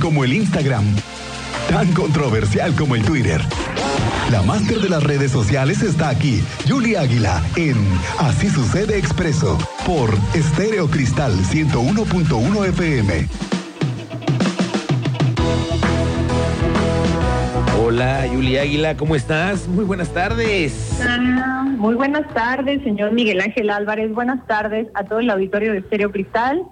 como el Instagram, tan controversial como el Twitter. La máster de las redes sociales está aquí, Julie Águila, en Así sucede expreso, por Estéreo Cristal 101.1 FM. Hola, Julia Águila, ¿cómo estás? Muy buenas tardes. Ah, muy buenas tardes, señor Miguel Ángel Álvarez. Buenas tardes a todo el auditorio de Estéreo Cristal.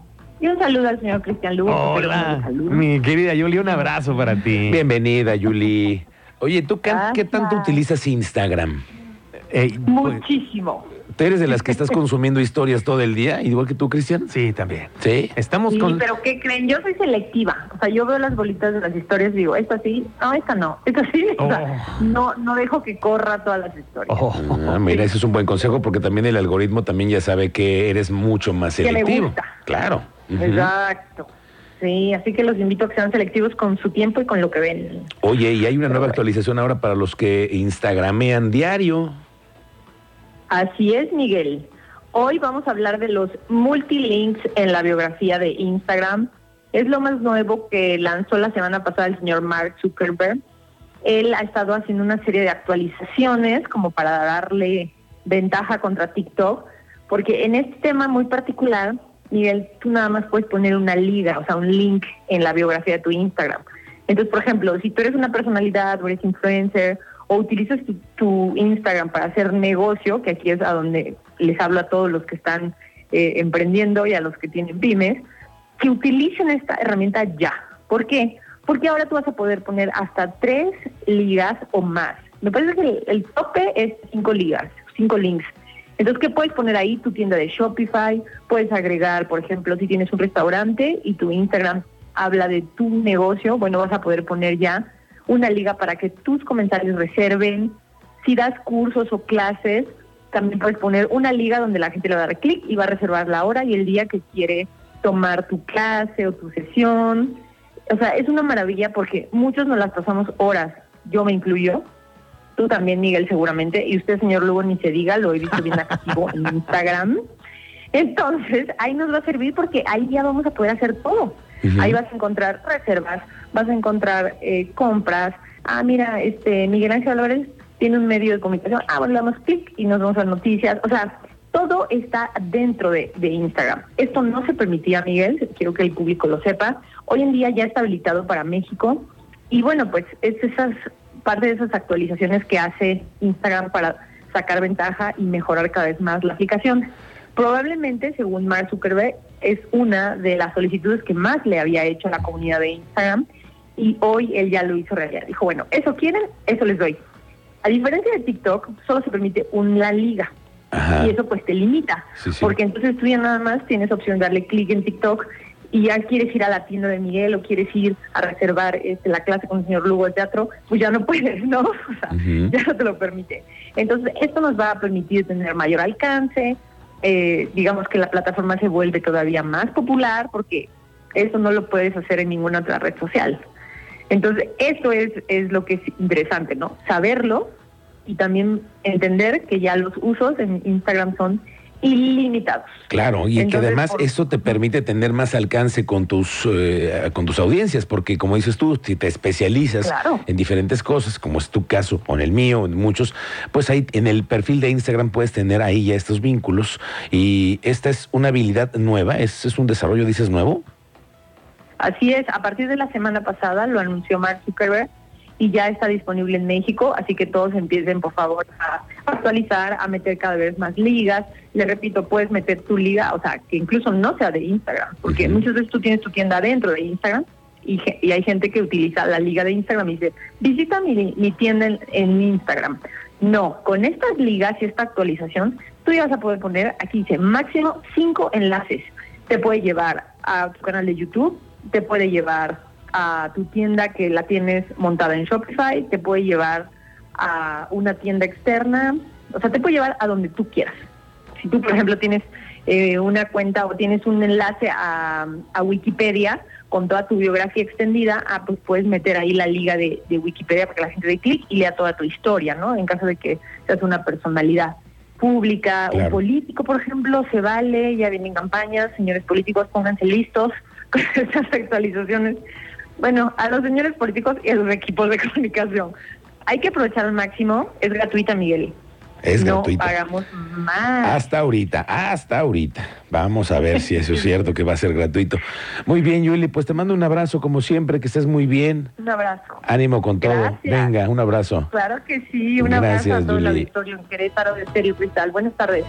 Y un saludo al señor Cristian Lugo. Hola, mi querida Julie, un abrazo para ti. Bienvenida, Julie. Oye, ¿tú qué, tanto utilizas Instagram? Eh, pues, Muchísimo. ¿Tú eres de las que estás consumiendo historias todo el día, igual que tú, Cristian? Sí, también. Sí. Estamos sí, pero ¿qué creen? Yo soy selectiva. O sea, yo veo las bolitas de las historias y digo, esta sí, no, esta no, esta sí. O sea, oh. no, no dejo que corra todas las historias. Oh. Ah, mira, ese es un buen consejo porque también el algoritmo también ya sabe que eres mucho más selectivo. Que le gusta. Claro. Exacto. Sí, así que los invito a que sean selectivos con su tiempo y con lo que ven. Oye, y hay una nueva actualización ahora para los que instagramean diario. Así es, Miguel. Hoy vamos a hablar de los multilinks en la biografía de Instagram. Es lo más nuevo que lanzó la semana pasada el señor Mark Zuckerberg. Él ha estado haciendo una serie de actualizaciones como para darle ventaja contra TikTok, porque en este tema muy particular, Miguel, tú nada más puedes poner una liga, o sea, un link en la biografía de tu Instagram. Entonces, por ejemplo, si tú eres una personalidad o eres influencer o utilizas tu, Instagram para hacer negocio, que aquí es a donde les hablo a todos los que están eh, emprendiendo y a los que tienen pymes, que utilicen esta herramienta ya. ¿Por qué? Porque ahora tú vas a poder poner hasta tres ligas o más. Me parece que el, tope es cinco ligas, cinco links. Entonces, ¿qué puedes poner ahí? Tu tienda de Shopify, puedes agregar, por ejemplo, si tienes un restaurante y tu Instagram habla de tu negocio, bueno, vas a poder poner ya una liga para que tus comentarios reserven. Si das cursos o clases, también puedes poner una liga donde la gente le va a dar clic y va a reservar la hora y el día que quiere tomar tu clase o tu sesión. O sea, es una maravilla porque muchos nos las pasamos horas, yo me incluyo, tú también, Miguel, seguramente, y usted, señor Lugo, ni se diga, lo he visto bien activo en Instagram. Entonces, ahí nos va a servir porque ahí ya vamos a poder hacer todo. Ahí vas a encontrar reservas, vas a encontrar eh, compras. Ah, mira, este Miguel Ángel Álvarez tiene un medio de comunicación. Ah, bueno, le damos clic y nos vamos a noticias. O sea, todo está dentro de, de, Instagram. Esto no se permitía, Miguel, quiero que el público lo sepa. Hoy en día ya está habilitado para México. Y bueno, pues es esas parte de esas actualizaciones que hace Instagram para sacar ventaja y mejorar cada vez más la aplicación. Probablemente, según Mark Zuckerberg, es una de las solicitudes que más le había hecho a la comunidad de Instagram y hoy él ya lo hizo realidad. Dijo, bueno, eso quieren, eso les doy. A diferencia de TikTok, solo se permite una liga. Y eso pues te limita, porque entonces tú ya nada más tienes opción de darle clic en TikTok y ya quieres ir a la tienda de Miguel o quieres ir a reservar este, la clase con el señor Lugo de teatro, pues ya no puedes, ¿no? O sea, ya no te lo permite. Entonces, esto nos va a permitir tener mayor alcance, eh, digamos que la plataforma se vuelve todavía más popular porque eso no lo puedes hacer en ninguna otra red social. Entonces, esto es, es lo que es interesante, ¿no? Saberlo y también entender que ya los usos en Instagram son ilimitados. Claro, y que además eso te permite tener más alcance con tus eh, con tus audiencias, porque como dices tú, si te especializas en diferentes cosas, como es tu caso, o en el mío, en muchos, pues ahí en el perfil de Instagram puedes tener ahí ya estos vínculos y esta es una habilidad nueva, es, es un desarrollo, dices, nuevo. Así es, a partir de la semana pasada lo anunció Mark Zuckerberg y ya está disponible en México, así que todos empiecen por favor a actualizar, a meter cada vez más ligas. Le repito, puedes meter tu liga, o sea, que incluso no sea de Instagram, porque muchas veces tú tienes tu tienda dentro de Instagram y, y, hay gente que utiliza la liga de Instagram y dice, visita mi, mi tienda en, en, Instagram. No, con estas ligas y esta actualización, tú ya vas a poder poner, aquí dice, máximo cinco enlaces. Te puede llevar a tu canal de YouTube, te puede llevar a tu tienda que la tienes montada en Shopify, te puede llevar a una tienda externa, o sea, te puede llevar a donde tú quieras. Si tú, por ejemplo, tienes eh, una cuenta o tienes un enlace a, Wikipedia con toda tu biografía extendida, ah, pues puedes meter ahí la liga de, Wikipedia para que la gente dé clic y lea toda tu historia, ¿no? En caso de que seas una personalidad pública, un político, por ejemplo, se vale, ya vienen campañas, señores políticos, pónganse listos con estas actualizaciones Bueno, a los señores políticos y a los equipos de comunicación. Hay que aprovechar al máximo. Es gratuita, Miguel. Es no pagamos más. Hasta ahorita, hasta ahorita. Vamos a ver si eso es cierto que va a ser gratuito. Muy bien, Yuli, pues te mando un abrazo como siempre, que estés muy bien. Un abrazo. Ánimo con todo. Venga, un abrazo. Claro que sí, un abrazo a todo el auditorio en Querétaro de Cristal. Buenas tardes.